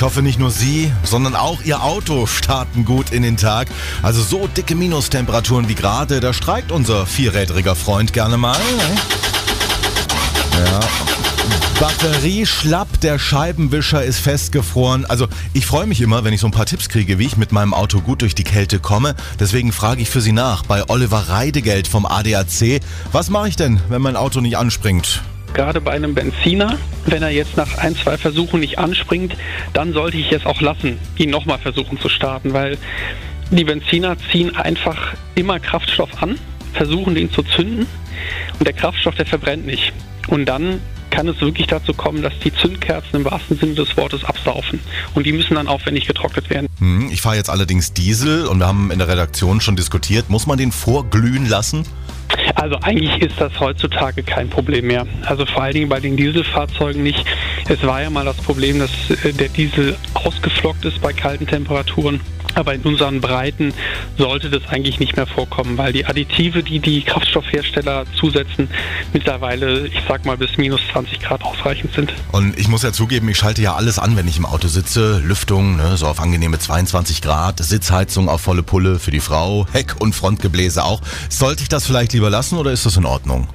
Ich hoffe nicht nur Sie, sondern auch Ihr Auto starten gut in den Tag. Also so dicke Minustemperaturen wie gerade, da streikt unser vierrädriger Freund gerne mal. Ja. Batterie schlapp, der Scheibenwischer ist festgefroren. Also ich freue mich immer, wenn ich so ein paar Tipps kriege, wie ich mit meinem Auto gut durch die Kälte komme. Deswegen frage ich für Sie nach bei Oliver Reidegeld vom ADAC. Was mache ich denn, wenn mein Auto nicht anspringt? Gerade bei einem Benziner, wenn er jetzt nach ein, zwei Versuchen nicht anspringt, dann sollte ich es auch lassen, ihn nochmal versuchen zu starten, weil die Benziner ziehen einfach immer Kraftstoff an, versuchen den zu zünden und der Kraftstoff, der verbrennt nicht. Und dann kann es wirklich dazu kommen, dass die Zündkerzen im wahrsten Sinne des Wortes absaufen. Und die müssen dann aufwendig getrocknet werden. Hm, ich fahre jetzt allerdings Diesel und wir haben in der Redaktion schon diskutiert, muss man den vorglühen lassen? Also eigentlich ist das heutzutage kein Problem mehr. Also vor allen Dingen bei den Dieselfahrzeugen nicht. Es war ja mal das Problem, dass äh, der Diesel ausgeflockt ist bei kalten Temperaturen. Aber in unseren Breiten sollte das eigentlich nicht mehr vorkommen, weil die Additive, die die Kraftstoffhersteller zusetzen, mittlerweile, ich sag mal, bis minus 20 Grad ausreichend sind. Und ich muss ja zugeben, ich schalte ja alles an, wenn ich im Auto sitze. Lüftung, ne, so auf angenehme 22 Grad, Sitzheizung auf volle Pulle für die Frau, Heck- und Frontgebläse auch. Sollte ich das vielleicht lieber lassen oder ist das in Ordnung?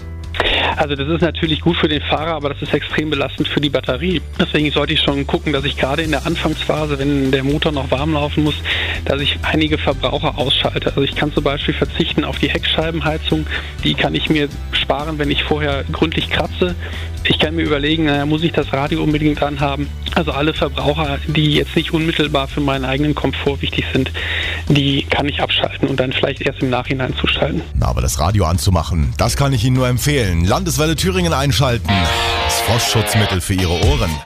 Also das ist natürlich gut für den Fahrer, aber das ist extrem belastend für die Batterie. Deswegen sollte ich schon gucken, dass ich gerade in der Anfangsphase, wenn der Motor noch warm laufen muss, dass ich einige Verbraucher ausschalte. Also ich kann zum Beispiel verzichten auf die Heckscheibenheizung. Die kann ich mir sparen, wenn ich vorher gründlich kratze. Ich kann mir überlegen, naja, muss ich das Radio unbedingt anhaben? Also alle Verbraucher, die jetzt nicht unmittelbar für meinen eigenen Komfort wichtig sind, die kann ich abschalten und dann vielleicht erst im Nachhinein zuschalten. Na, aber das Radio anzumachen, das kann ich Ihnen nur empfehlen. Landeswelle Thüringen einschalten. Das Frostschutzmittel für Ihre Ohren.